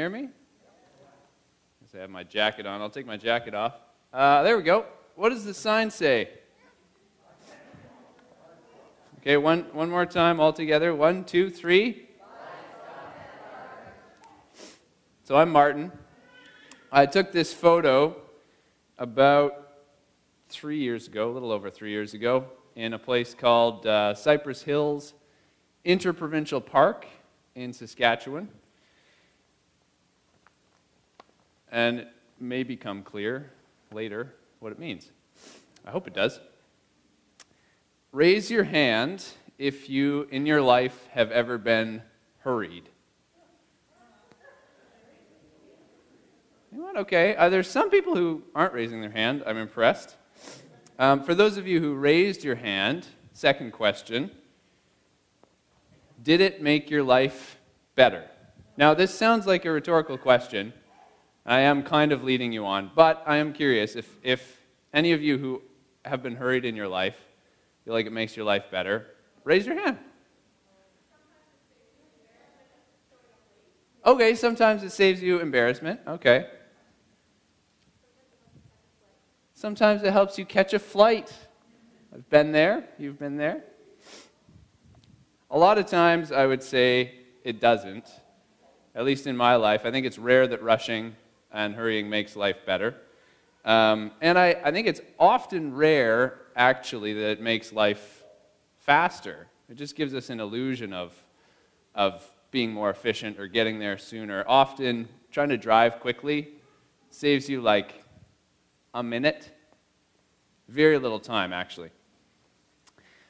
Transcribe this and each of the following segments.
hear me? I have my jacket on. I'll take my jacket off. Uh, there we go. What does the sign say? Okay, one, one more time all together. One, two, three. So I'm Martin. I took this photo about three years ago, a little over three years ago, in a place called uh, Cypress Hills Interprovincial Park in Saskatchewan. And it may become clear later what it means. I hope it does. Raise your hand if you in your life have ever been hurried. Okay. Uh, there's some people who aren't raising their hand. I'm impressed. Um, for those of you who raised your hand, second question Did it make your life better? Now, this sounds like a rhetorical question. I am kind of leading you on, but I am curious if, if any of you who have been hurried in your life feel like it makes your life better, raise your hand. Okay, sometimes it saves you embarrassment. Okay. Sometimes it helps you catch a flight. I've been there. You've been there. A lot of times, I would say it doesn't. At least in my life. I think it's rare that rushing and hurrying makes life better. Um, and I, I think it's often rare, actually, that it makes life faster. It just gives us an illusion of, of being more efficient or getting there sooner. Often, trying to drive quickly saves you like a minute. Very little time, actually.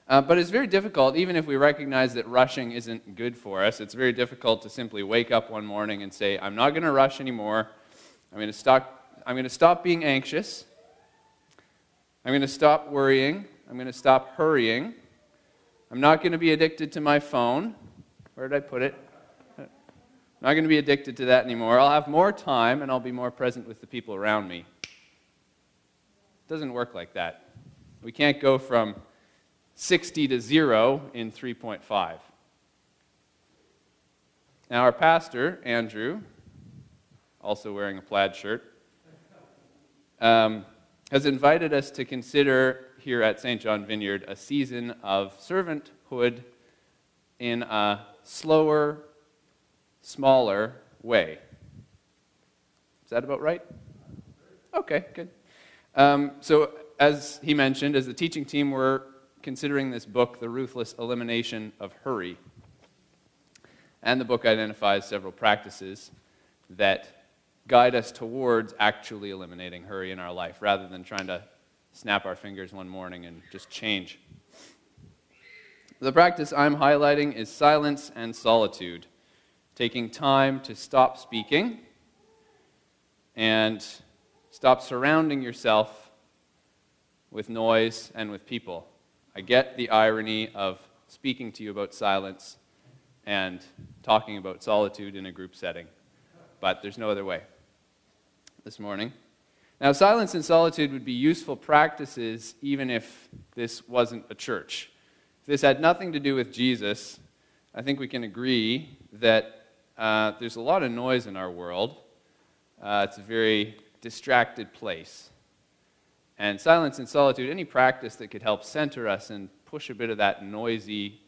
Uh, but it's very difficult, even if we recognize that rushing isn't good for us, it's very difficult to simply wake up one morning and say, I'm not going to rush anymore. I'm going to stop, I'm going to stop being anxious. I'm going to stop worrying. I'm going to stop hurrying. I'm not going to be addicted to my phone. Where did I put it? I'm not going to be addicted to that anymore. I'll have more time and I'll be more present with the people around me. It doesn't work like that. We can't go from 60 to 0 in 3.5. Now, our pastor, Andrew, also wearing a plaid shirt, um, has invited us to consider here at St. John Vineyard a season of servanthood in a slower, smaller way. Is that about right? Okay, good. Um, so, as he mentioned, as the teaching team, we're considering this book, The Ruthless Elimination of Hurry. And the book identifies several practices that guide us towards actually eliminating hurry in our life rather than trying to snap our fingers one morning and just change. The practice I'm highlighting is silence and solitude, taking time to stop speaking and stop surrounding yourself with noise and with people. I get the irony of speaking to you about silence and talking about solitude in a group setting, but there's no other way this morning. Now, silence and solitude would be useful practices even if this wasn't a church. If this had nothing to do with Jesus, I think we can agree that uh, there's a lot of noise in our world. Uh, it's a very distracted place. And silence and solitude, any practice that could help center us and push a bit of that noisy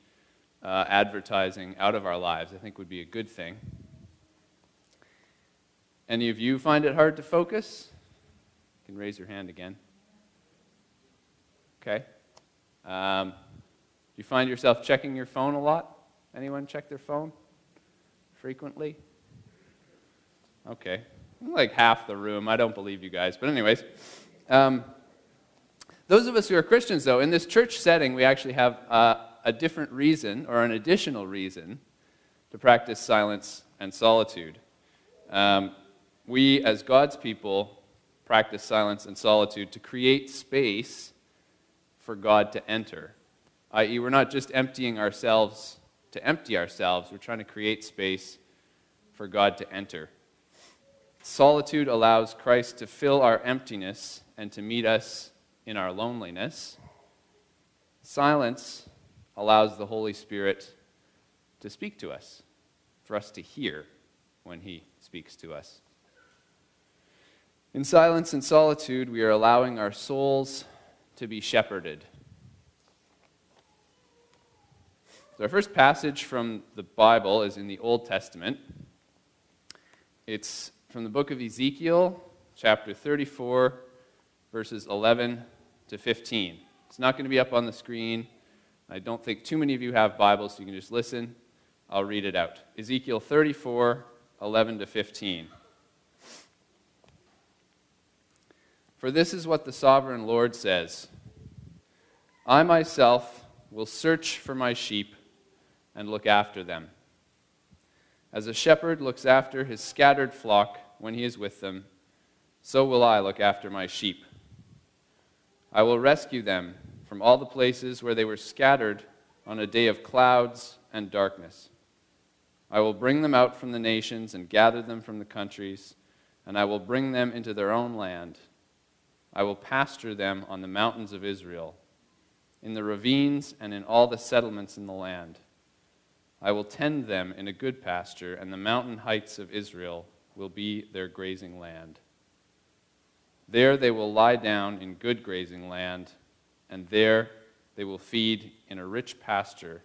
uh, advertising out of our lives, I think would be a good thing. Any of you find it hard to focus? You can raise your hand again. Okay. Um, do you find yourself checking your phone a lot? Anyone check their phone frequently? Okay. Like half the room. I don't believe you guys. But, anyways. Um, those of us who are Christians, though, in this church setting, we actually have uh, a different reason or an additional reason to practice silence and solitude. Um, we, as God's people, practice silence and solitude to create space for God to enter. I.e., we're not just emptying ourselves to empty ourselves, we're trying to create space for God to enter. Solitude allows Christ to fill our emptiness and to meet us in our loneliness. Silence allows the Holy Spirit to speak to us, for us to hear when He speaks to us. In silence and solitude, we are allowing our souls to be shepherded. So, our first passage from the Bible is in the Old Testament. It's from the book of Ezekiel, chapter 34, verses 11 to 15. It's not going to be up on the screen. I don't think too many of you have Bibles, so you can just listen. I'll read it out. Ezekiel 34, 11 to 15. For this is what the sovereign Lord says I myself will search for my sheep and look after them. As a shepherd looks after his scattered flock when he is with them, so will I look after my sheep. I will rescue them from all the places where they were scattered on a day of clouds and darkness. I will bring them out from the nations and gather them from the countries, and I will bring them into their own land. I will pasture them on the mountains of Israel, in the ravines and in all the settlements in the land. I will tend them in a good pasture, and the mountain heights of Israel will be their grazing land. There they will lie down in good grazing land, and there they will feed in a rich pasture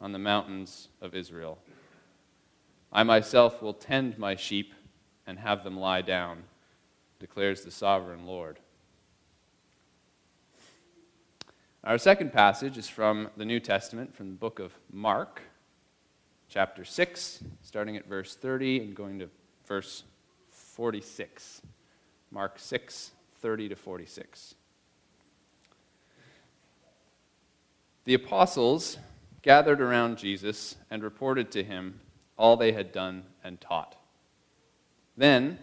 on the mountains of Israel. I myself will tend my sheep and have them lie down, declares the sovereign Lord. Our second passage is from the New Testament, from the book of Mark, chapter 6, starting at verse 30 and going to verse 46. Mark 6, 30 to 46. The apostles gathered around Jesus and reported to him all they had done and taught. Then,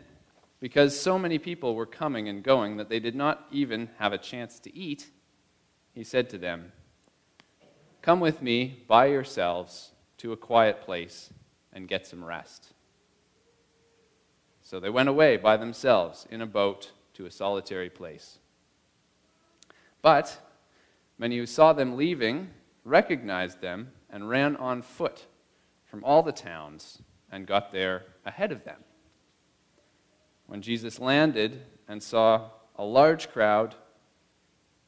because so many people were coming and going that they did not even have a chance to eat, he said to them, Come with me by yourselves to a quiet place and get some rest. So they went away by themselves in a boat to a solitary place. But many who saw them leaving recognized them and ran on foot from all the towns and got there ahead of them. When Jesus landed and saw a large crowd,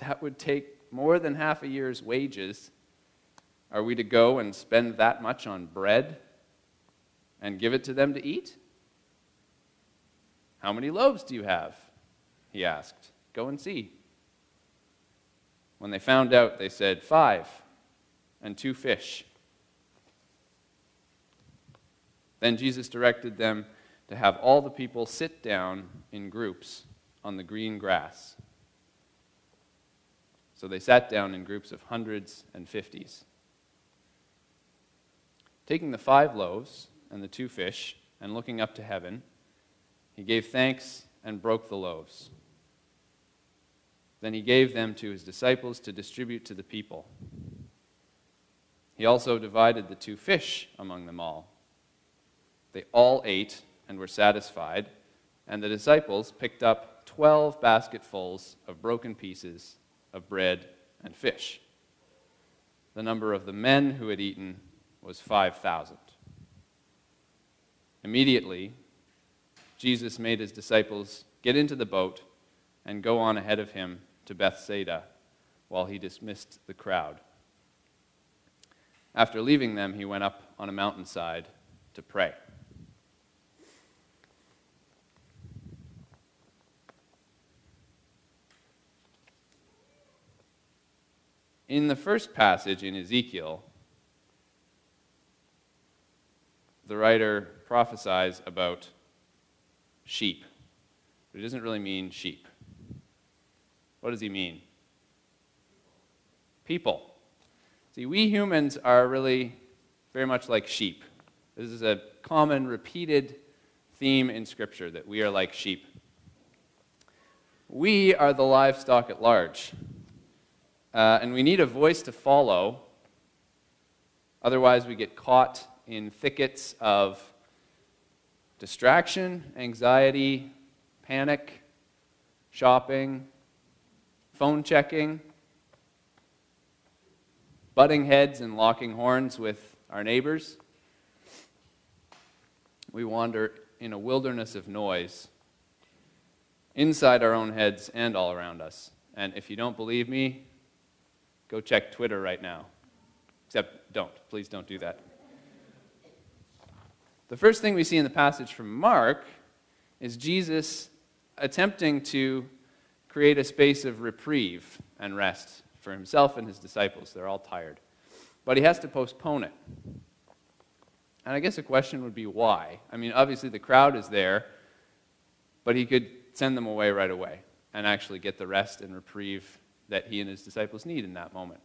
That would take more than half a year's wages. Are we to go and spend that much on bread and give it to them to eat? How many loaves do you have? He asked. Go and see. When they found out, they said, Five and two fish. Then Jesus directed them to have all the people sit down in groups on the green grass. So they sat down in groups of hundreds and fifties. Taking the five loaves and the two fish, and looking up to heaven, he gave thanks and broke the loaves. Then he gave them to his disciples to distribute to the people. He also divided the two fish among them all. They all ate and were satisfied, and the disciples picked up twelve basketfuls of broken pieces of bread and fish. The number of the men who had eaten was 5,000. Immediately, Jesus made his disciples get into the boat and go on ahead of him to Bethsaida while he dismissed the crowd. After leaving them, he went up on a mountainside to pray. In the first passage in Ezekiel, the writer prophesies about sheep, but he doesn't really mean sheep. What does he mean? People. See, we humans are really very much like sheep. This is a common, repeated theme in Scripture that we are like sheep. We are the livestock at large, uh, and we need a voice to follow. Otherwise, we get caught in thickets of distraction, anxiety, panic, shopping, phone checking, butting heads and locking horns with our neighbors. We wander in a wilderness of noise inside our own heads and all around us. And if you don't believe me, go check Twitter right now. Except don't. Please don't do that. The first thing we see in the passage from Mark is Jesus attempting to create a space of reprieve and rest for himself and his disciples. They're all tired. But he has to postpone it. And I guess a question would be why? I mean, obviously the crowd is there, but he could send them away right away and actually get the rest and reprieve that he and his disciples need in that moment.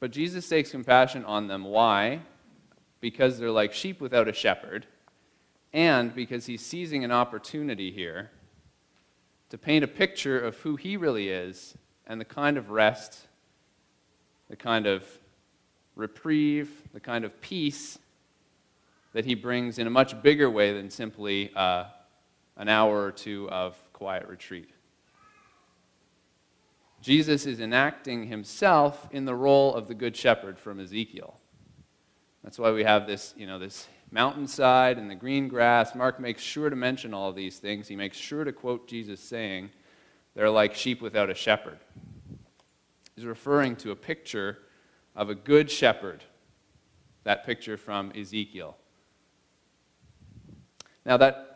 But Jesus takes compassion on them. Why? Because they're like sheep without a shepherd, and because he's seizing an opportunity here to paint a picture of who he really is and the kind of rest, the kind of reprieve, the kind of peace that he brings in a much bigger way than simply uh, an hour or two of quiet retreat. Jesus is enacting himself in the role of the good shepherd from Ezekiel. That's why we have this, you know, this mountainside and the green grass. Mark makes sure to mention all these things. He makes sure to quote Jesus saying, They're like sheep without a shepherd. He's referring to a picture of a good shepherd, that picture from Ezekiel. Now, that,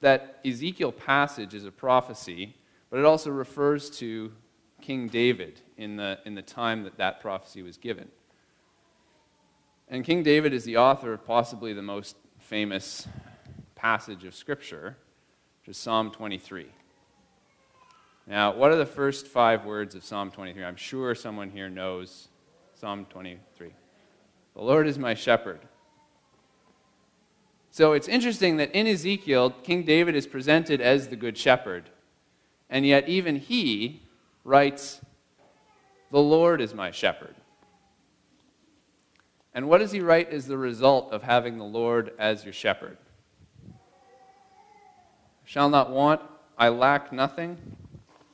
that Ezekiel passage is a prophecy, but it also refers to King David in the, in the time that that prophecy was given. And King David is the author of possibly the most famous passage of Scripture, which is Psalm 23. Now, what are the first five words of Psalm 23? I'm sure someone here knows Psalm 23. The Lord is my shepherd. So it's interesting that in Ezekiel, King David is presented as the good shepherd. And yet, even he writes, The Lord is my shepherd. And what does he write as the result of having the Lord as your shepherd? Shall not want, I lack nothing,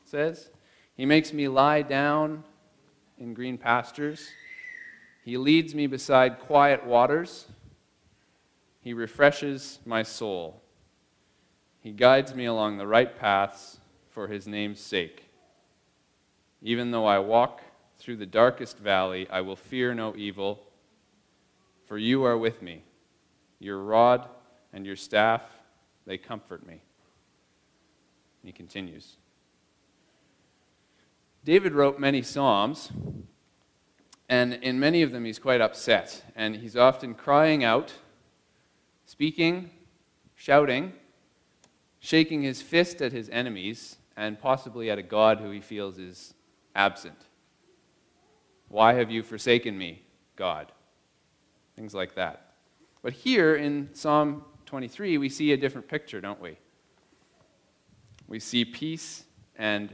says. He makes me lie down in green pastures. He leads me beside quiet waters. He refreshes my soul. He guides me along the right paths for his name's sake. Even though I walk through the darkest valley, I will fear no evil, for you are with me. Your rod and your staff, they comfort me. He continues. David wrote many Psalms, and in many of them he's quite upset, and he's often crying out, speaking, shouting, shaking his fist at his enemies, and possibly at a God who he feels is absent. Why have you forsaken me, God? Things like that. But here in Psalm 23, we see a different picture, don't we? We see peace and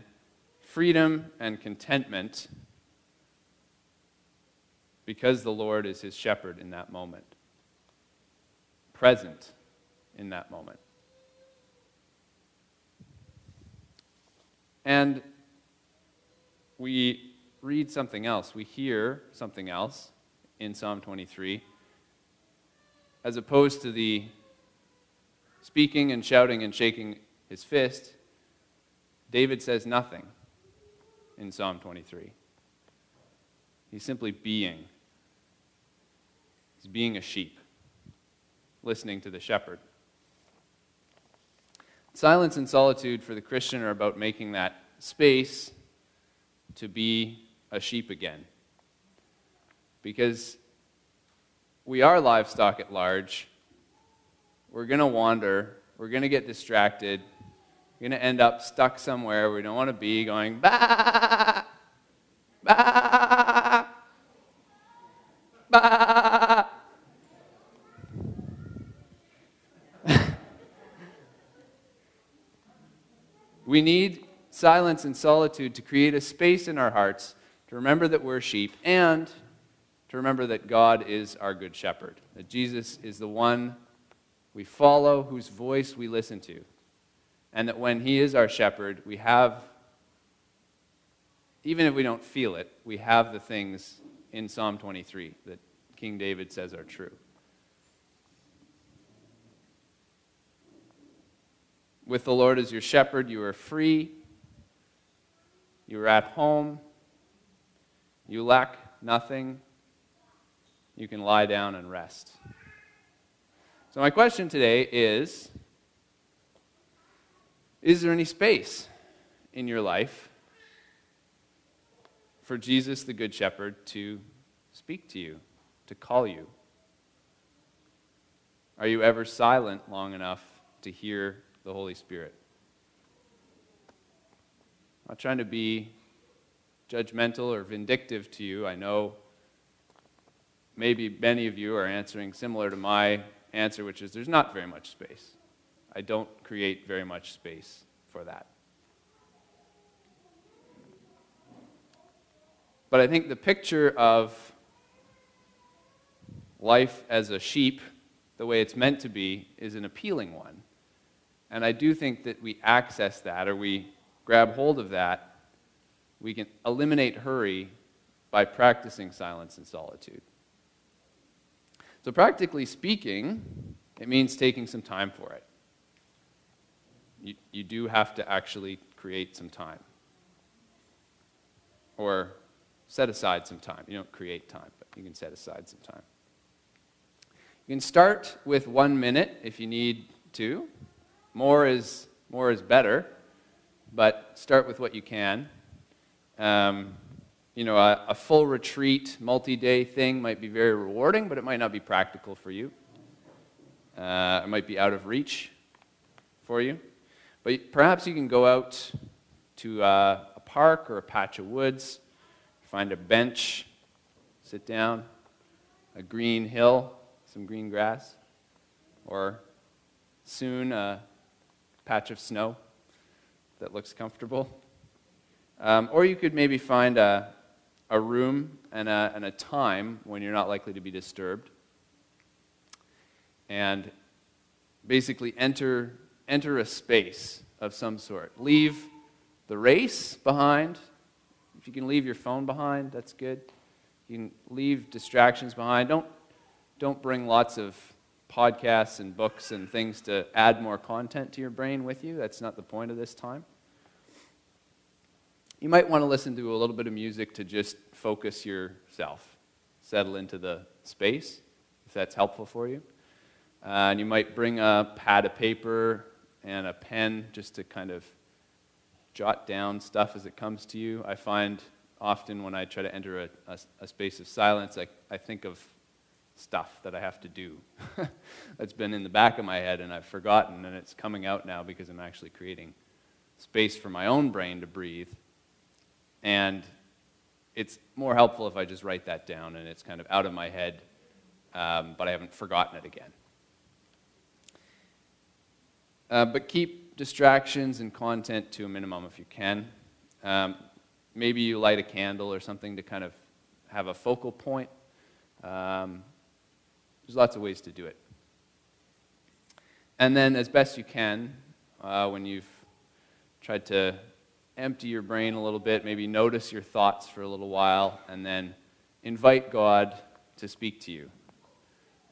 freedom and contentment because the Lord is his shepherd in that moment, present in that moment. And we read something else, we hear something else in Psalm 23, as opposed to the speaking and shouting and shaking his fist, David says nothing in Psalm 23. He's simply being. He's being a sheep, listening to the shepherd. Silence and solitude for the Christian are about making that space to be a sheep again. Because we are livestock at large. We're going to wander. We're going to get distracted. We're going to end up stuck somewhere we don't want to be, going, bah, bah, bah. Silence and solitude to create a space in our hearts to remember that we're sheep and to remember that God is our good shepherd, that Jesus is the one we follow, whose voice we listen to, and that when he is our shepherd, we have, even if we don't feel it, we have the things in Psalm 23 that King David says are true. With the Lord as your shepherd, you are free, you are at home, you lack nothing, you can lie down and rest. So, my question today is Is there any space in your life for Jesus, the Good Shepherd, to speak to you, to call you? Are you ever silent long enough to hear the Holy Spirit? I'm not trying to be judgmental or vindictive to you. I know maybe many of you are answering similar to my answer, which is there's not very much space. I don't create very much space for that. But I think the picture of life as a sheep, the way it's meant to be, is an appealing one. And I do think that we access that or we grab hold of that. We can eliminate hurry by practicing silence and solitude. So, practically speaking, it means taking some time for it. You, you do have to actually create some time. Or set aside some time. You don't create time, but you can set aside some time. You can start with one minute if you need to. More is, more is better, but start with what you can. Um, you know, a, a full retreat, multi day thing might be very rewarding, but it might not be practical for you. Uh, it might be out of reach for you. But perhaps you can go out to uh, a park or a patch of woods, find a bench, sit down, a green hill, some green grass, or soon a patch of snow that looks comfortable. Um, or you could maybe find a, a room and a, and a time when you're not likely to be disturbed. And basically enter, enter a space of some sort. Leave the race behind. If you can leave your phone behind, that's good. You can leave distractions behind. Don't, don't bring lots of podcasts and books and things to add more content to your brain with you. That's not the point of this time. You might want to listen to a little bit of music to just focus yourself, settle into the space, if that's helpful for you. Uh, and you might bring a pad of paper and a pen just to kind of jot down stuff as it comes to you. I find often when I try to enter a, a, a space of silence, I, I think of stuff that I have to do that's been in the back of my head and I've forgotten, and it's coming out now because I'm actually creating space for my own brain to breathe and it's more helpful if I just write that down and it's kind of out of my head, um, but I haven't forgotten it again. Uh, but keep distractions and content to a minimum if you can. Um, maybe you light a candle or something to kind of have a focal point. Um, there's lots of ways to do it. And then, as best you can, uh, when you've tried to empty your brain a little bit, maybe notice your thoughts for a little while, and then invite God to speak to you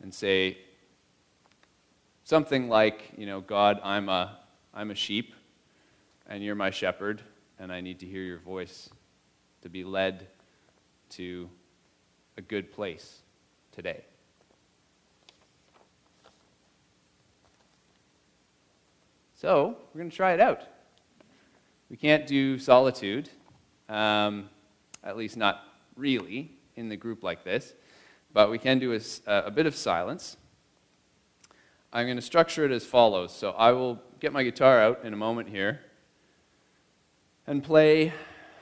and say something like, you know, God, I'm a, I'm a sheep, and you're my shepherd, and I need to hear your voice to be led to a good place today. So, we're going to try it out. We can't do solitude, um, at least not really in the group like this, but we can do a, a bit of silence. I'm going to structure it as follows. So I will get my guitar out in a moment here and play,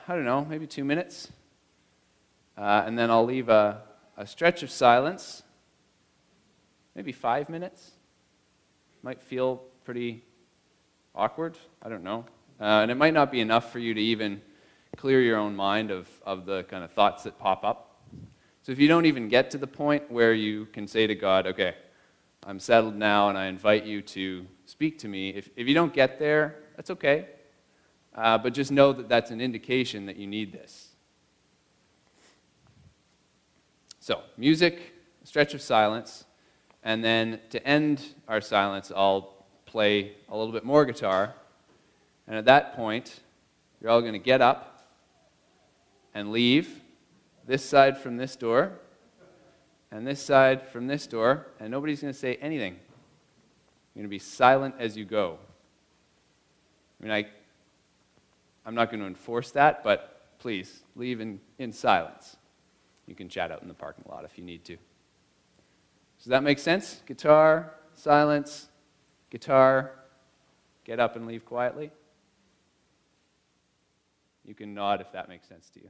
I don't know, maybe two minutes. Uh, and then I'll leave a, a stretch of silence, maybe five minutes. Might feel pretty awkward. I don't know. Uh, and it might not be enough for you to even clear your own mind of, of the kind of thoughts that pop up. So if you don't even get to the point where you can say to God, okay, I'm settled now and I invite you to speak to me, if, if you don't get there, that's okay. Uh, but just know that that's an indication that you need this. So, music, stretch of silence, and then to end our silence, I'll play a little bit more guitar. And at that point, you're all going to get up and leave this side from this door and this side from this door, and nobody's going to say anything. You're going to be silent as you go. I mean, I, I'm not going to enforce that, but please leave in, in silence. You can chat out in the parking lot if you need to. Does that make sense? Guitar, silence, guitar, get up and leave quietly. You can nod if that makes sense to you.